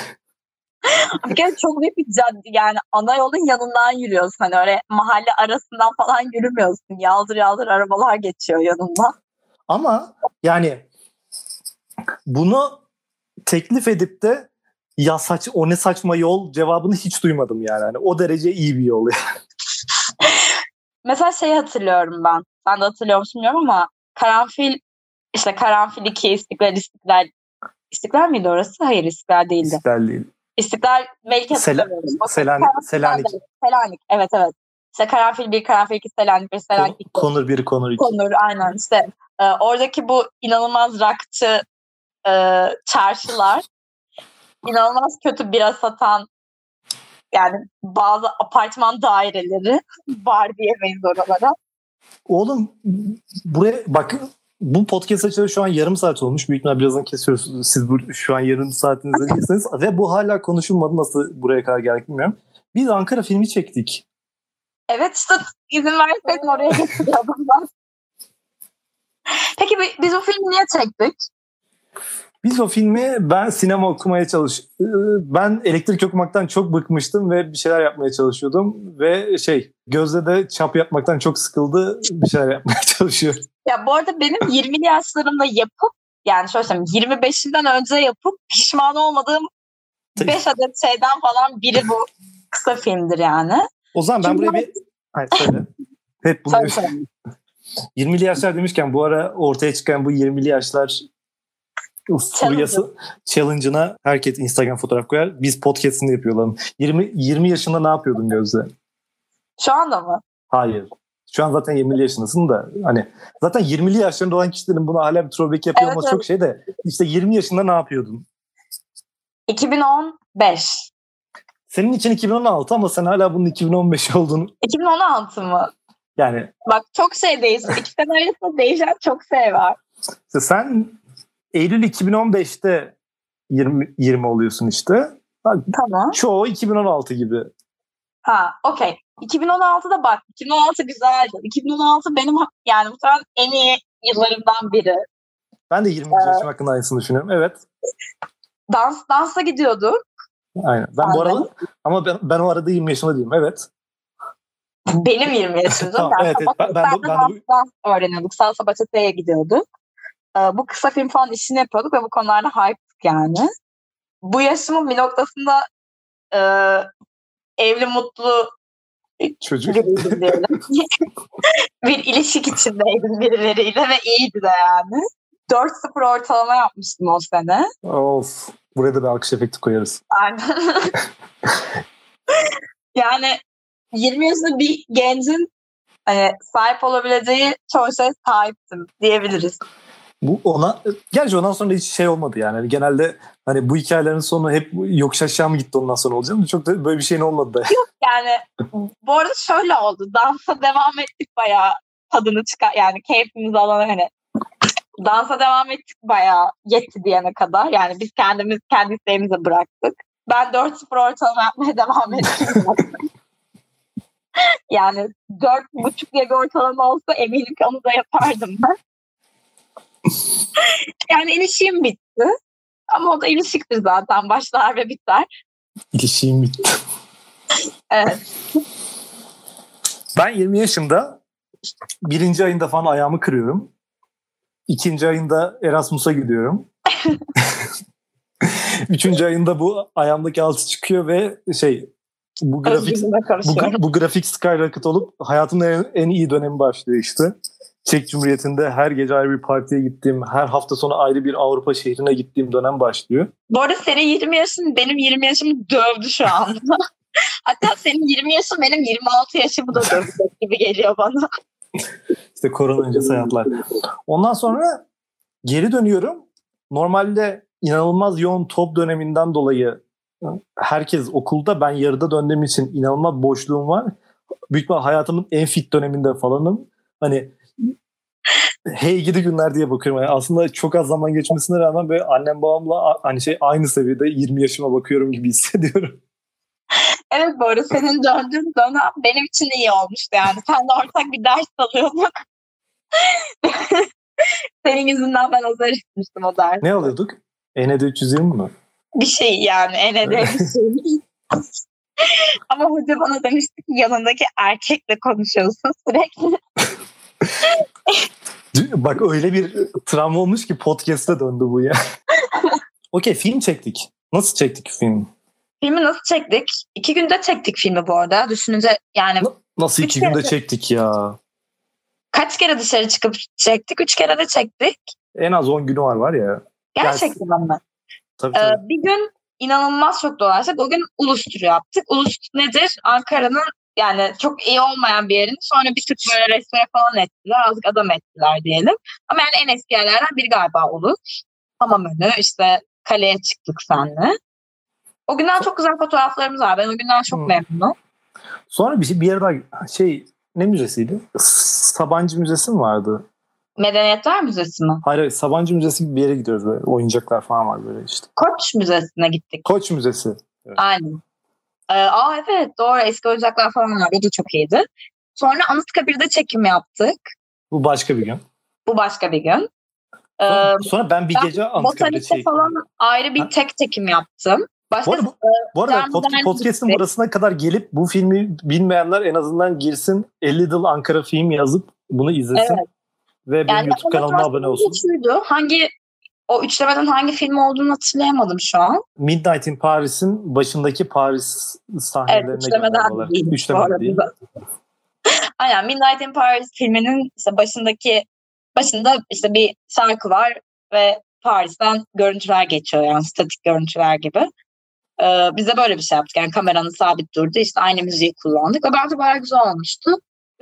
kere çok büyük bir cadde yani ana yolun yanından yürüyorsun. Hani öyle mahalle arasından falan yürümüyorsun. Yaldır yaldır arabalar geçiyor yanından. ama yani bunu teklif edip de ya saç o ne saçma yol cevabını hiç duymadım yani. Hani o derece iyi bir yol. Mesela şeyi hatırlıyorum ben. Sen de hatırlıyor musun bilmiyorum ama Karanfil işte Karanfil 2 İstiklal İstiklal İstiklal miydi orası? Hayır İstiklal değildi. İster değil. İstiklal belki Sel- Selanik, Selanik. Selanik. Evet evet. İşte Karanfil 1, Karanfil 2, Selanik 1, Selanik 2. Konur biri konur iki. Konur aynen işte. e, oradaki bu inanılmaz rakçı e, çarşılar inanılmaz kötü bira satan yani bazı apartman daireleri var diyemeyiz oralara. Oğlum buraya bak bu podcast açılı şu an yarım saat olmuş. Büyük ihtimalle birazdan kesiyoruz. Siz bu, şu an yarım saatinizi değilsiniz. Ve bu hala konuşulmadı. Nasıl buraya kadar geldik bilmiyorum. Biz Ankara filmi çektik. Evet işte izin verseydin oraya ben. Peki bi- biz bu filmi niye çektik? Biz o filmi ben sinema okumaya çalış Ee, ben elektrik okumaktan çok bıkmıştım ve bir şeyler yapmaya çalışıyordum ve şey Gözde de çap yapmaktan çok sıkıldı bir şeyler yapmaya çalışıyor. Ya bu arada benim 20'li yaşlarımda yapıp yani şöyle söyleyeyim 25'inden önce yapıp pişman olmadığım 5 adet şeyden falan biri bu kısa filmdir yani. O zaman ben Çünkü buraya bir Hayır söyle. Hep bunu Söyle, söyle. 20'li yaşlar demişken bu ara ortaya çıkan bu 20'li yaşlar furyası challenge'ına herkes Instagram fotoğraf koyar. Biz podcast'ini yapıyorlar. 20 20 yaşında ne yapıyordun Gözde? Şu anda mı? Hayır. Şu an zaten 20'li yaşındasın da hani zaten 20'li yaşlarında olan kişilerin buna hala bir throwback yapıyor Evet, olması evet. çok şey de işte 20 yaşında ne yapıyordun? 2015. Senin için 2016 ama sen hala bunun 2015 olduğunu 2016 mı? yani Bak çok şey değişti. İki sene arasında değişen çok şey var. işte sen Eylül 2015'te 20 20 oluyorsun işte. Tamam. Çoğu 2016 gibi. Ha okey. 2016'da bak 2016 güzeldi. 2016 benim yani muhtemelen en iyi yıllarımdan biri. Ben de 20 yaşım hakkında aynısını düşünüyorum. Evet. Dans dansa gidiyorduk. Aynen. Ben bu Aynen. arada ama ben, ben o arada 20 yaşında değilim. Evet. Benim 20 yaşımda. Tamam, evet, evet. Ben- ben de- ben de bu- dans öğreniyorduk. Salsa Baçata'ya gidiyorduk. Ee, bu kısa film falan işini yapıyorduk ve bu konularda hype'tık yani. Bu yaşımın bir noktasında e, evli mutlu Çocuk. bir ilişki içindeydim birileriyle ve iyiydi de yani. 4-0 ortalama yapmıştım o sene. of. Buraya da bir alkış efekti koyarız. Aynen. yani 20 yaşında bir gencin hani, sahip olabileceği çoğu şey sahiptim diyebiliriz. Bu ona gerçi ondan sonra hiç şey olmadı yani. Hani genelde hani bu hikayelerin sonu hep yokuş aşağı mı gitti ondan sonra olacak mı? Çok da böyle bir şeyin olmadı da. Yani bu arada şöyle oldu. Dansa devam ettik bayağı tadını çıkar. Yani keyfimizi alan hani dansa devam ettik bayağı yetti diyene kadar. Yani biz kendimiz kendi isteğimize bıraktık. Ben 4-0 ortalama yapmaya devam ettim. yani 4,5 diye bir ortalama olsa eminim ki onu da yapardım ben. yani ilişkim bitti. Ama o da ilişktir zaten. Başlar ve biter. İlişiğim bitti. Evet. Ben 20 yaşımda birinci ayında falan ayağımı kırıyorum. İkinci ayında Erasmus'a gidiyorum. Üçüncü ayında bu ayağımdaki altı çıkıyor ve şey bu grafik bu, bu grafik skyrocket olup hayatımın en, en iyi dönemi başlıyor işte. Çek Cumhuriyeti'nde her gece ayrı bir partiye gittiğim, her hafta sonu ayrı bir Avrupa şehrine gittiğim dönem başlıyor. Bu arada senin 20 yaşın benim 20 yaşımı dövdü şu anda. Hatta senin 20 yaşın benim 26 yaşımı da dövecek gibi geliyor bana. İşte korona öncesi hayatlar. Ondan sonra geri dönüyorum. Normalde inanılmaz yoğun top döneminden dolayı herkes okulda ben yarıda döndüğüm için inanılmaz boşluğum var. Büyük ihtimal hayatımın en fit döneminde falanım. Hani hey gidi günler diye bakıyorum. Yani aslında çok az zaman geçmesine rağmen böyle annem babamla hani şey aynı seviyede 20 yaşıma bakıyorum gibi hissediyorum. Evet bu arada senin döndüğün dönem benim için de iyi olmuştu yani. Sen de ortak bir ders alıyorduk. senin yüzünden ben azar etmiştim o ders. Ne alıyorduk? ENED 320 mi? Bir şey yani en önemli şey. Ama hoca bana demişti ki yanındaki erkekle konuşuyorsun sürekli. Bak öyle bir travma olmuş ki podcast'e döndü bu ya. Okey film çektik. Nasıl çektik film? Filmi nasıl çektik? İki günde çektik filmi bu arada. Düşününce yani Nasıl iki günde çektik ya? kaç kere dışarı çıkıp çektik? Üç kere de çektik. En az 10 günü var var ya. Gerçekten ama. Tabii, Ee, tabii. bir gün inanılmaz çok dolaştık. O gün ulus turu yaptık. Ulus nedir? Ankara'nın yani çok iyi olmayan bir yerin. Sonra bir tık böyle restore falan ettiler. Azıcık adam ettiler diyelim. Ama yani en eski yerlerden biri galiba ulus. Tamam önü işte kaleye çıktık senle. O günden çok güzel fotoğraflarımız var. Ben o günden çok Hmm. memnunum. Sonra bir, şey, bir yere daha şey ne müzesiydi? Sabancı Müzesi mi vardı? Medeniyetler Müzesi mi? Hayır, hayır Sabancı Müzesi gibi bir yere gidiyoruz böyle. Oyuncaklar falan var böyle işte. Koç Müzesi'ne gittik. Koç Müzesi. Aynen. Ee, aa evet doğru eski oyuncaklar falan vardı. O da çok iyiydi. Sonra Anıtkabir'de çekim yaptık. Bu başka bir gün. Bu başka bir gün. Ee, Sonra, sonra ben bir ben gece Anıtkabir'de çektim. falan ayrı bir Ha? tek çekim yaptım. Başka Bu arada, bu arada Modern pod- podcast'ın burasına kadar gelip bu filmi bilmeyenler en azından girsin 50 Little Ankara film yazıp bunu izlesin. Evet. Ve benim yani YouTube kanalıma abone olsun. Şuydu, hangi o üçlemeden hangi film olduğunu hatırlayamadım şu an. Midnight in Paris'in başındaki Paris Evet, sahnelerine üçlemeden göndermeler. değil. Üçlemeden değil. Aynen Midnight in Paris filminin işte başındaki başında işte bir şarkı var ve Paris'ten görüntüler geçiyor yani statik görüntüler gibi. Ee, biz de böyle bir şey yaptık. Yani kameranın sabit durdu. işte aynı müziği kullandık ve bence bayağı güzel olmuştu.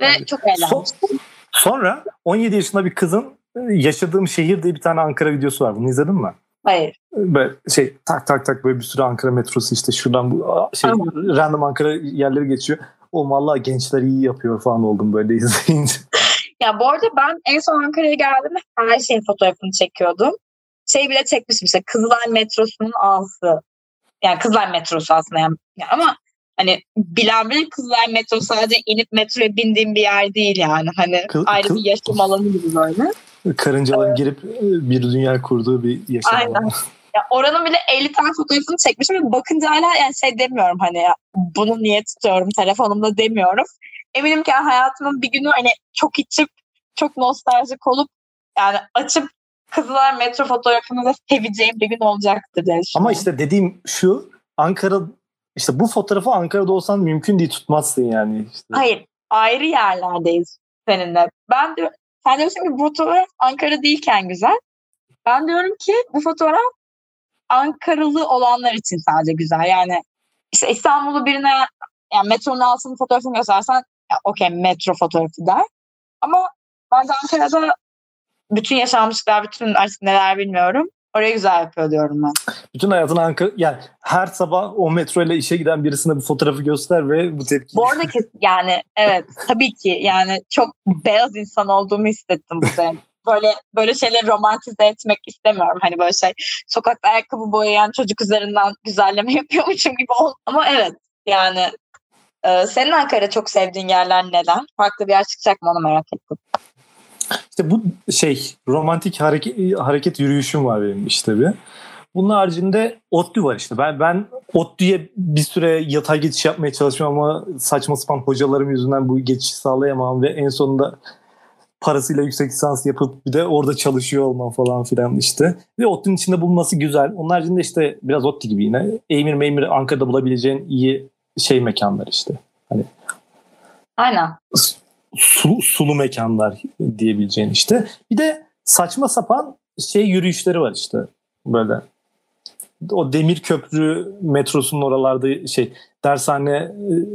Ve Yani çok eğlenmiştim. Sonra 17 yaşında bir kızın e, yaşadığım şehir diye bir tane Ankara videosu var. Bunu izledin mi? Hayır. Böyle şey tak tak tak böyle bir sürü Ankara metrosu işte şuradan bu şey Tamam. random Ankara yerleri geçiyor. O vallahi gençler iyi yapıyor falan oldum böyle izleyince. Ya bu arada ben en son Ankara'ya geldiğimde her şeyin fotoğrafını çekiyordum. Şey bile çekmişim işte Kızılay metrosunun ağzı. Yani Kızılay metrosu aslında yani. Ya ama hani bilen bilir Kızılay metrosu sadece inip metroya bindiğim bir yer değil yani. Hani Kız- ayrı kız- bir yaşam alanı gibi böyle. Karıncaların girip e, bir dünya kurduğu bir yaşam. Aynen. alanı. Ya oranın bile 50 tane fotoğrafını çekmişim ve bakınca hala yani şey demiyorum hani ya bunu niye tutuyorum telefonumda demiyorum. Eminim ki hayatımın bir günü hani çok içip çok nostaljik olup yani açıp Kızılay metro fotoğrafını da seveceğim bir gün olacaktır diye Ama işte dediğim şu Ankara işte bu fotoğrafı Ankara'da olsan mümkün değil tutmazsın yani. İşte. Hayır ayrı yerlerdeyiz seninle. Ben de sen diyorsun ki bu fotoğraf Ankara değilken güzel. Ben diyorum ki bu fotoğraf Ankaralı olanlar için sadece güzel. Yani işte İstanbul'u birine yani metronun altının fotoğrafını göstersen okey metro fotoğrafı der. Ama bence Ankara'da bütün yaşanmışlar, bütün artık neler bilmiyorum. Orayı güzel yapıyor diyorum ben. Bütün hayatını Ankara yani her sabah o metro ile işe giden birisine bu fotoğrafı göster ve bu tepki. Bu arada kes- yani evet tabii ki yani çok beyaz insan olduğumu hissettim burada. Böyle böyle şeyleri romantize etmek istemiyorum. Hani böyle şey sokakta ayakkabı boyayan çocuk üzerinden güzelleme yapıyormuşum gibi oldu. Ama evet yani e, senin Ankara çok sevdiğin yerler neden? Farklı bir yer çıkacak mı onu merak ettim. İşte bu şey romantik hareket, hareket yürüyüşüm var benim işte bir. Bunun haricinde ODTÜ var işte. Ben ben ODTÜ'ye bir süre yatay geçiş yapmaya çalışıyorum ama saçma sapan hocalarım yüzünden bu geçişi sağlayamam ve en sonunda parasıyla yüksek lisans yapıp bir de orada çalışıyor olmam falan filan işte. Ve ODTÜ'nün içinde bulunması güzel. Onun haricinde işte biraz ODTÜ gibi yine. Eymir Meymir Ankara'da bulabileceğin iyi şey mekanlar işte. Hani Aynen. Su, sulu mekanlar diyebileceğin işte. Bir de saçma sapan şey yürüyüşleri var işte böyle. O demir köprü metrosunun oralarda şey dershane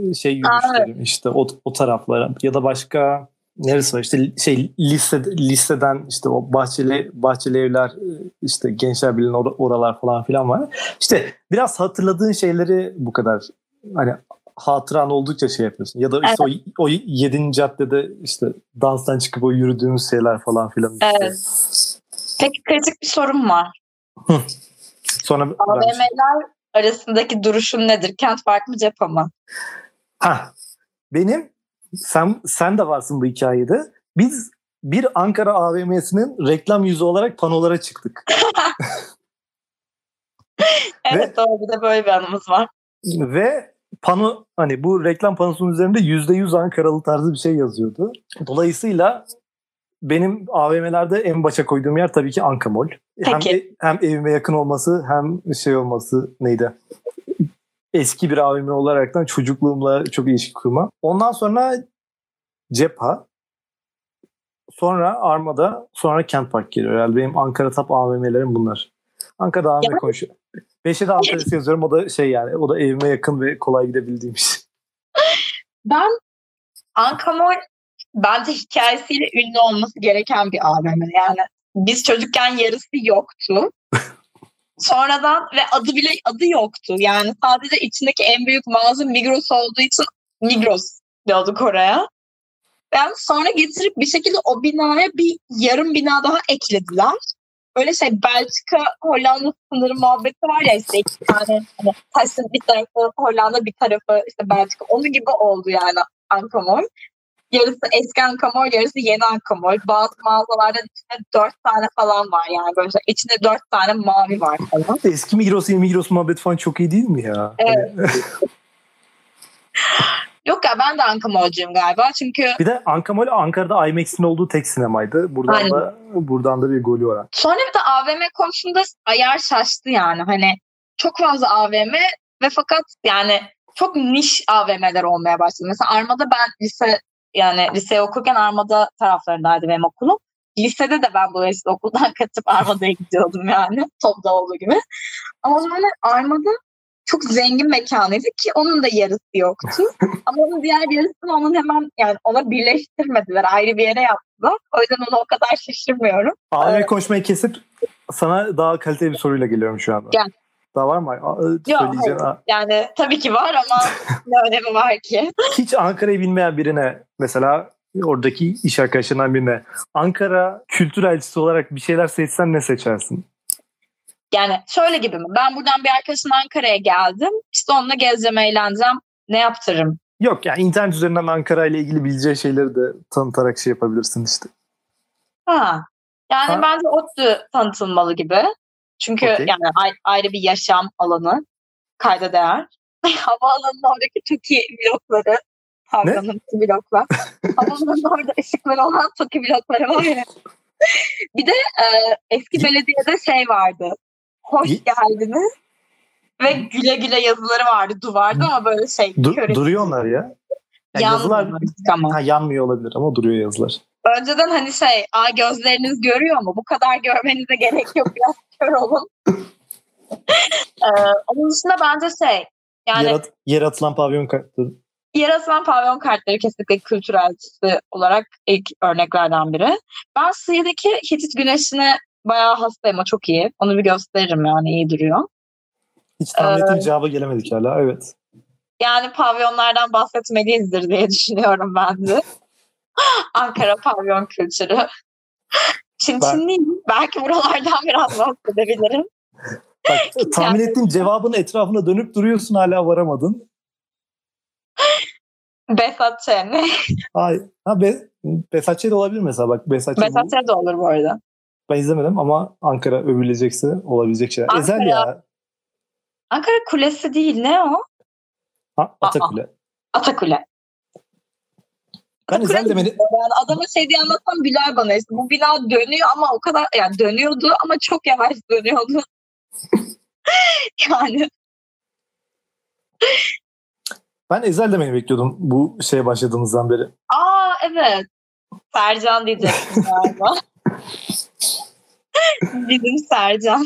e, şey yürüyüşleri işte o, o taraflara ya da başka neresi var işte şey lise liseden işte o bahçeli bahçeli evler e, işte gençler birliğinin or- oralar falan filan var. İşte biraz hatırladığın şeyleri bu kadar hani hatıran oldukça şey yapıyorsun. Ya da işte evet. o, o 7. caddede işte danstan çıkıp o yürüdüğümüz şeyler falan filan. Evet. Peki kritik bir sorum var. Sonra AVM'ler arasındaki duruşun nedir? Kent fark mı cephe mi? Ha, benim sen sen de varsın bu hikayede. Biz bir Ankara AVM'sinin reklam yüzü olarak panolara çıktık. evet ve, doğru bir de böyle bir anımız var. Ve pano hani bu reklam panosunun üzerinde yüzde yüz Ankaralı tarzı bir şey yazıyordu. Dolayısıyla benim AVM'lerde en başa koyduğum yer tabii ki Ankamol. Hem, hem evime yakın olması hem şey olması neydi? Eski bir AVM olaraktan çocukluğumla çok ilişki kurma. Ondan sonra Cepha. Sonra Armada, sonra Kent Park geliyor. Yani benim Ankara Tap AVM'lerim bunlar. Ankara'da AVM yani... konuşuyor. Beşe de Ankara'sı yazıyorum. O da şey yani o da evime yakın ve kolay gidebildiğim iş. Ben Ankamol bence hikayesiyle ünlü olması gereken bir AVM. Yani biz çocukken yarısı yoktu. Sonradan ve adı bile adı yoktu. Yani sadece içindeki en büyük mağaza Migros olduğu için Migros diyorduk oraya. Ben sonra getirip bir şekilde o binaya bir yarım bina daha eklediler. Öyle şey Belçika Hollanda sınırı muhabbeti var ya işte iki tane hani taşın bir tarafı Hollanda bir tarafı işte Belçika onun gibi oldu yani Ankamol. Yarısı eski Ankamol, yarısı yeni Ankamol. Bazı mağazalarda içinde dört tane falan var yani böyle içinde dört tane mavi var falan. Eski Migros, yeni Migros muhabbet falan çok iyi değil mi ya? Evet. Yok ya ben de Ankamol'cuyum galiba çünkü... Bir de Ankamol Ankara'da IMAX'in olduğu tek sinemaydı. Buradan Aynen. da buradan da bir golü var. Sonra bir de AVM konusunda ayar şaştı yani. Hani çok fazla AVM ve fakat yani çok niş AVM'ler olmaya başladı. Mesela Arma'da ben lise yani lise okurken Armada taraflarındaydı benim okulum. Lisede de ben dolayısıyla okuldan kaçıp Armada'ya gidiyordum yani. Topdaoğlu gibi. Ama sonra Armada çok zengin mekanıydı ki onun da yarısı yoktu. Ama onun diğer yarısını onun hemen yani ona birleştirmediler. Ayrı bir yere yaptılar. O yüzden onu o kadar şaşırmıyorum. AVM ee, konuşmayı kesip sana daha kaliteli bir soruyla geliyorum şu anda. Gel. Daha var mı? Yok hayır. Yani tabii ki var ama ne önemi var ki? Hiç Ankara'yı bilmeyen birine mesela oradaki iş arkadaşlarından birine Ankara kültür elçisi olarak bir şeyler seçsen ne seçersin? Yani şöyle gibi mi? Ben buradan bir arkadaşımla Ankara'ya geldim. İşte onunla gezeceğim, eğleneceğim. Ne yaptırırım? Yok yani internet üzerinden Ankara ile ilgili bileceği şeyleri de tanıtarak şey yapabilirsin işte. Ha. Yani ha. bence ODTÜ tanıtılmalı gibi. Çünkü okay. yani ayrı bir yaşam alanı kayda değer. Havaalanının oradaki TOKİ blokları. Havaalanının bloklar. Havaalanının orada ışıkları olan TOKİ blokları var ya. bir de e, eski belediyede şey vardı hoş geldiniz. Ve güle güle yazıları vardı duvarda ama böyle şey. Du- duruyor onlar ya. Yani yazılar ama. Ha, yanmıyor olabilir ama duruyor yazılar. Önceden hani şey, a gözleriniz görüyor mu? Bu kadar görmenize gerek yok. Biraz kör olun. ee, onun dışında bence şey, yani yer, at, yer atılan pavyon kartları. Yer atılan pavyon kartları kesinlikle kültürelcisi olarak ilk örneklerden biri. Ben Sıyı'daki Hitit Güneşi'ne bayağı hastayım o çok iyi. Onu bir gösteririm yani iyi duruyor. Hiç tahmin ettiğim ee, cevaba gelemedik hala evet. Yani pavyonlardan bahsetmeliyizdir diye düşünüyorum ben de. Ankara pavyon kültürü. Çin ben... Belki buralardan biraz bahsedebilirim. Bak, tahmin ettiğim cevabın etrafına dönüp duruyorsun hala varamadın. Besat Çene. Hayır. Ha, Be Besat Çene olabilir mesela bak. Besat Çene Besat Çene de olur bu arada. Ben izlemedim ama Ankara övülecekse olabilecek şeyler. Ankara, Ezel ya. Ankara Kulesi değil ne o? Ha, Atakule. Atakule. Ben Ezel demeni... Yani adama şey diye anlatsam güler bana. İşte bu bina dönüyor ama o kadar yani dönüyordu ama çok yavaş dönüyordu. yani Ben Ezel demeyi bekliyordum bu şeye başladığımızdan beri. Aa evet. Sercan diyecektim galiba. Bizim Sercan.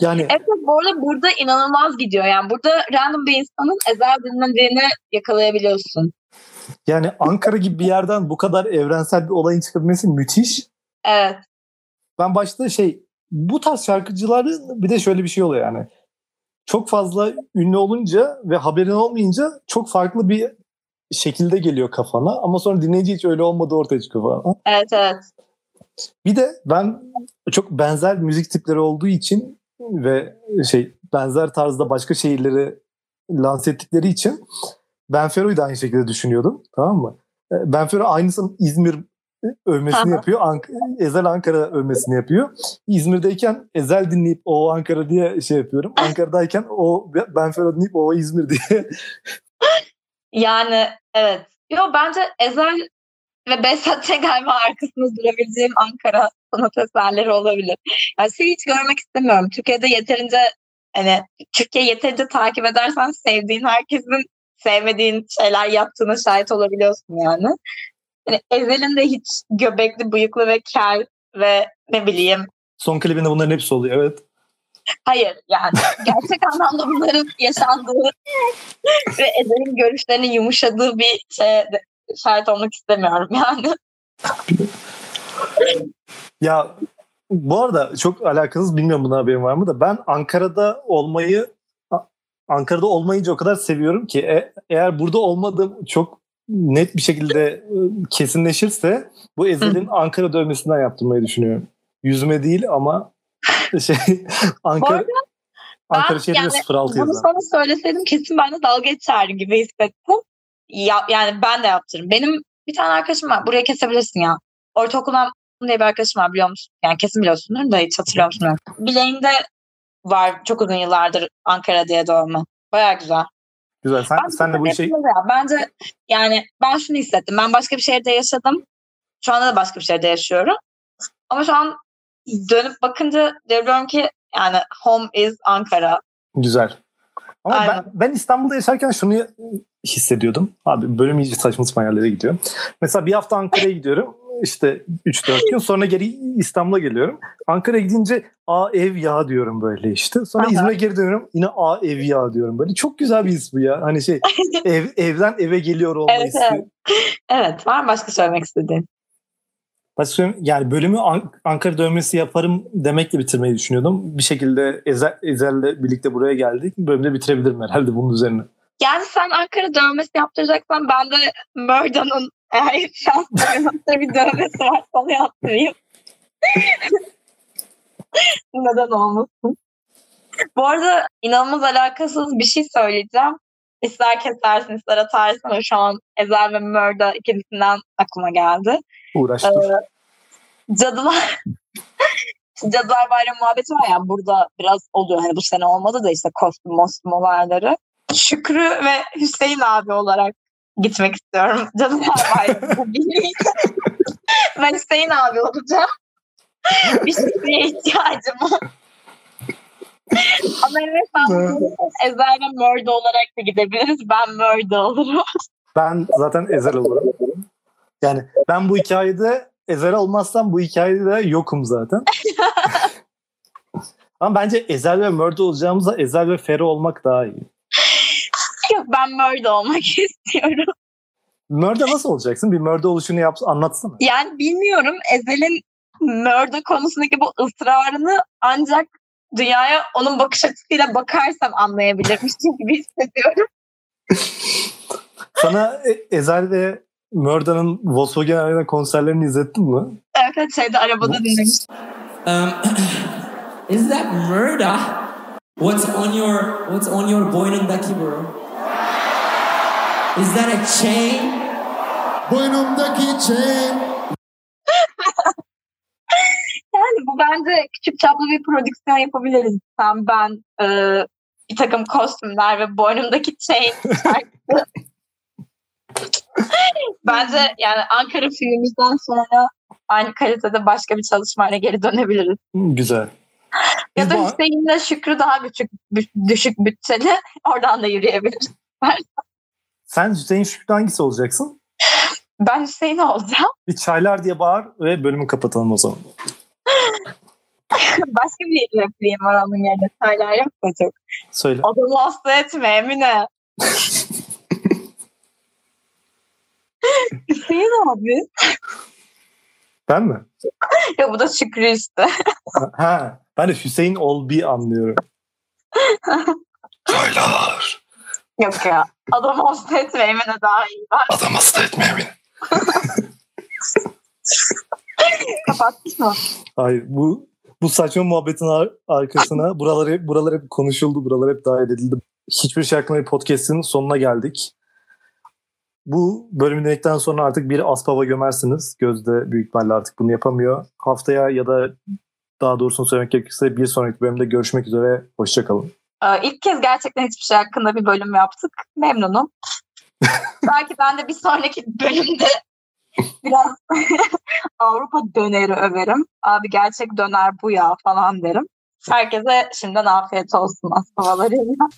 Yani Evet bu arada burada inanılmaz gidiyor. Yani burada random bir insanın ezel dinlediğini yakalayabiliyorsun. yani Ankara gibi bir yerden bu kadar evrensel bir olayın çıkabilmesi müthiş. Evet. Ben başta şey bu tarz şarkıcıların bir de şöyle bir şey oluyor yani. Çok fazla ünlü olunca ve haberin olmayınca çok farklı bir şekilde geliyor kafana ama sonra dinleyici hiç öyle olmadığı ortaya çıkıyor falan. Evet evet. Bir de ben çok benzer müzik tipleri olduğu için ve şey benzer tarzda başka şehirleri lanse ettikleri için Benfero'yu da aynı şekilde düşünüyordum. Tamam mı? E, Benfero aynısının İzmir övmesini Aha. yapıyor. Ank Ezel Ankara övmesini yapıyor. İzmir'deyken Ezel dinleyip o Ankara diye şey yapıyorum. Ankara'dayken o Benfero dinleyip o İzmir diye. Yani evet. Yo bence Ezel ve Behzat Ç. galiba arkasında durabileceğim Ankara sanat eserleri olabilir. Yani seni hiç görmek istemiyorum. Türkiye'de yeterince hani Türkiye yeterince takip edersen sevdiğin herkesin sevmediğin şeyler yaptığına şahit olabiliyorsun yani. Yani Ezel'in de hiç göbekli, bıyıklı ve kel ve ne bileyim Son klibinde bunların hepsi oluyor. Evet. Hayır yani gerçek anlamda bunların yaşandığı ve Ezel'in görüşlerinin yumuşadığı bir şeye de şahit olmak istemiyorum yani. Ya bu arada çok alakasız bilmiyorum buna haberin var mı da ben Ankara'da olmayı Ankara'da olmayınca o kadar seviyorum ki e- eğer burada olmadığım çok net bir şekilde e, kesinleşirse bu Ezel'in Ankara dövmesinden yaptırmayı düşünüyorum. Yüzüme değil ama şey Ankara arada Ankara ben şehri yani ve 06 Bunu yazan. sana söyleseydim kesin ben de dalga geçer gibi hissettim. Ya, yani ben de yaptırırım. Benim bir tane arkadaşım var. Buraya kesebilirsin ya. Ortaokuldan diye bir arkadaşım var biliyor musun? Yani kesin biliyorsundur da hiç hatırlıyor musun? Bileğinde var çok uzun yıllardır Ankara diye dövme. Baya güzel. Güzel. Sen, Bence sen de bu yapılır ya. Bence yani ben şunu hissettim. Ben başka bir şehirde yaşadım. Şu anda da başka bir şehirde yaşıyorum. Ama şu an dönüp bakınca diyorum ki yani home is Ankara. Güzel. Ama ben, ben İstanbul'da yaşarken şunu hissediyordum. Abi bölüm iyice saçma sapan yerlere gidiyor. Mesela bir hafta Ankara'ya gidiyorum. İşte 3-4 gün sonra geri İstanbul'a geliyorum. Ankara'ya gidince a ev ya diyorum böyle işte. Sonra Aha. İzmir'e geri dönüyorum. Yine a ev ya diyorum böyle. Çok güzel bir his bu ya. Hani şey ev, evden eve geliyor olma Evet, hissi. evet. Evet var mı başka söylemek istediğin? Başka yani bölümü An- Ankara dövmesi yaparım demekle bitirmeyi düşünüyordum. Bir şekilde Ezel, Ezel'le birlikte buraya geldik. Bölümde bitirebilirim herhalde bunun üzerine. Yani sen Ankara dövmesi yaptıracaksan ben de Murda'nın eğer şanslı bir dövmesi varsa onu yaptırayım. Neden olmasın? Bu arada inanılmaz alakasız bir şey söyleyeceğim. İster kesersin ister atarsın şu an Ezel ve Murda ikisinden aklıma geldi. Uğraştır. Ee, Cadılar Cadılar Bayramı muhabbeti var ya burada biraz oluyor. Hani bu sene olmadı da işte kostüm mostüm olayları. Şükrü ve Hüseyin abi olarak gitmek istiyorum. Cadılar Bayramı ben Hüseyin abi olacağım. Bir şeye ihtiyacım var. Ama evet ben ve Murda olarak da gidebiliriz. Ben Murda olurum. Ben zaten Ezel olurum. Yani ben bu hikayede Ezel olmazsam bu hikayede de yokum zaten. Ama bence Ezel ve Murder olacağımızda Ezel ve Fero olmak daha iyi. Yok ben Murda olmak istiyorum. Murder nasıl olacaksın? Bir Murder oluşunu yap, anlatsana. Yani bilmiyorum Ezel'in murder konusundaki bu ısrarını ancak dünyaya onun bakış açısıyla bakarsam anlayabilirmişim gibi hissediyorum. Sana E- Ezel ve Murder'ın Volkswagen Arena konserlerini izlettin mi? Evet evet şeyde arabada dinlemiştim. Um, is that murder? What's on your What's on your boynundaki bro? Is that a chain? Boynumdaki chain. Yani bu bence küçük çaplı bir prodüksiyon yapabiliriz. Sen ben e, bir takım kostümler ve boynumdaki chain bence yani Ankara filmimizden sonra aynı kalitede başka bir çalışmayla geri dönebiliriz. Hı, Güzel. Ya da Hüseyin'le Şükrü daha küçük, düşük bütçeli. Oradan da yürüyebilir. istersen. Sen Hüseyin Şükrü hangisi olacaksın? Ben Hüseyin olacağım. Bir çaylar diye bağır ve bölümü kapatalım o zaman. Başka bir repliğim var onun yerine. Söyler yok da çok. Söyle. Adamı hasta etme Emine. Hüseyin abi. Ben mi? Ya bu da Şükrü işte. Ha, ben de Hüseyin Olbi anlıyorum. Çaylar. Yok ya. Adamı hasta etme Emine daha iyi. Ben Adam hasta etme Emine. kapatmış mı? Hayır bu bu saçma muhabbetin ar- arkasına buralar hep, buralar hep konuşuldu, buralar hep dahil edildi. Hiçbir şey hakkında bir podcast'in sonuna geldik. Bu bölümü dinledikten sonra artık bir aspava gömersiniz. Gözde büyük ihtimalle artık bunu yapamıyor. Haftaya ya da daha doğrusunu söylemek gerekirse bir sonraki bölümde görüşmek üzere. Hoşçakalın. Ee, ilk kez gerçekten hiçbir şey hakkında bir bölüm yaptık. Memnunum. Belki ben de bir sonraki bölümde biraz Avrupa döneri överim. Abi gerçek döner bu ya falan derim. Herkese şimdiden afiyet olsun aspavalarıyla.